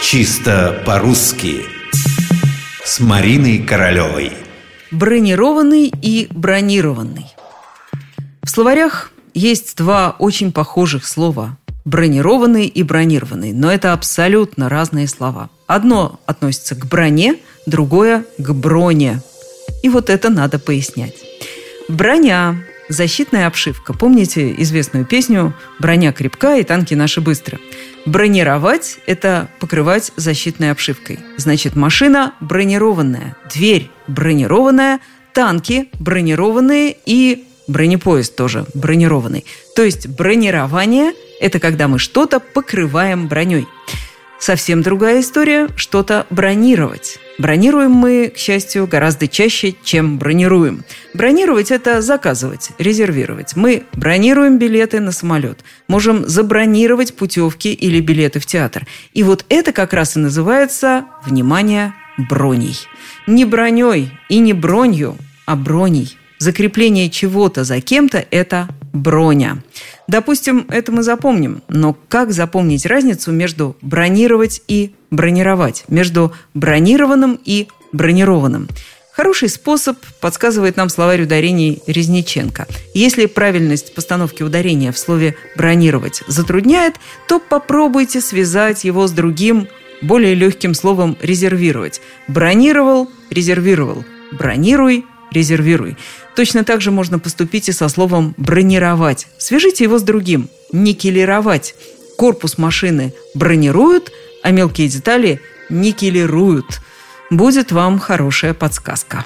Чисто по-русски. С Мариной Королевой. Бронированный и бронированный. В словарях есть два очень похожих слова Бронированный и бронированный Но это абсолютно разные слова. Одно относится к броне, другое к броне. И вот это надо пояснять. Броня Защитная обшивка. Помните известную песню «Броня крепка и танки наши быстро». Бронировать – это покрывать защитной обшивкой. Значит, машина бронированная, дверь бронированная, танки бронированные и бронепоезд тоже бронированный. То есть бронирование – это когда мы что-то покрываем броней. Совсем другая история – что-то бронировать. Бронируем мы, к счастью, гораздо чаще, чем бронируем. Бронировать – это заказывать, резервировать. Мы бронируем билеты на самолет, можем забронировать путевки или билеты в театр. И вот это как раз и называется, внимание, броней. Не броней и не бронью, а броней. Закрепление чего-то за кем-то – это броня. Допустим, это мы запомним, но как запомнить разницу между бронировать и бронировать, между бронированным и бронированным? Хороший способ подсказывает нам словарь ударений Резниченко. Если правильность постановки ударения в слове «бронировать» затрудняет, то попробуйте связать его с другим, более легким словом «резервировать». Бронировал – резервировал. Бронируй – резервируй. Точно так же можно поступить и со словом «бронировать». Свяжите его с другим – никелировать. Корпус машины бронируют, а мелкие детали никелируют. Будет вам хорошая подсказка.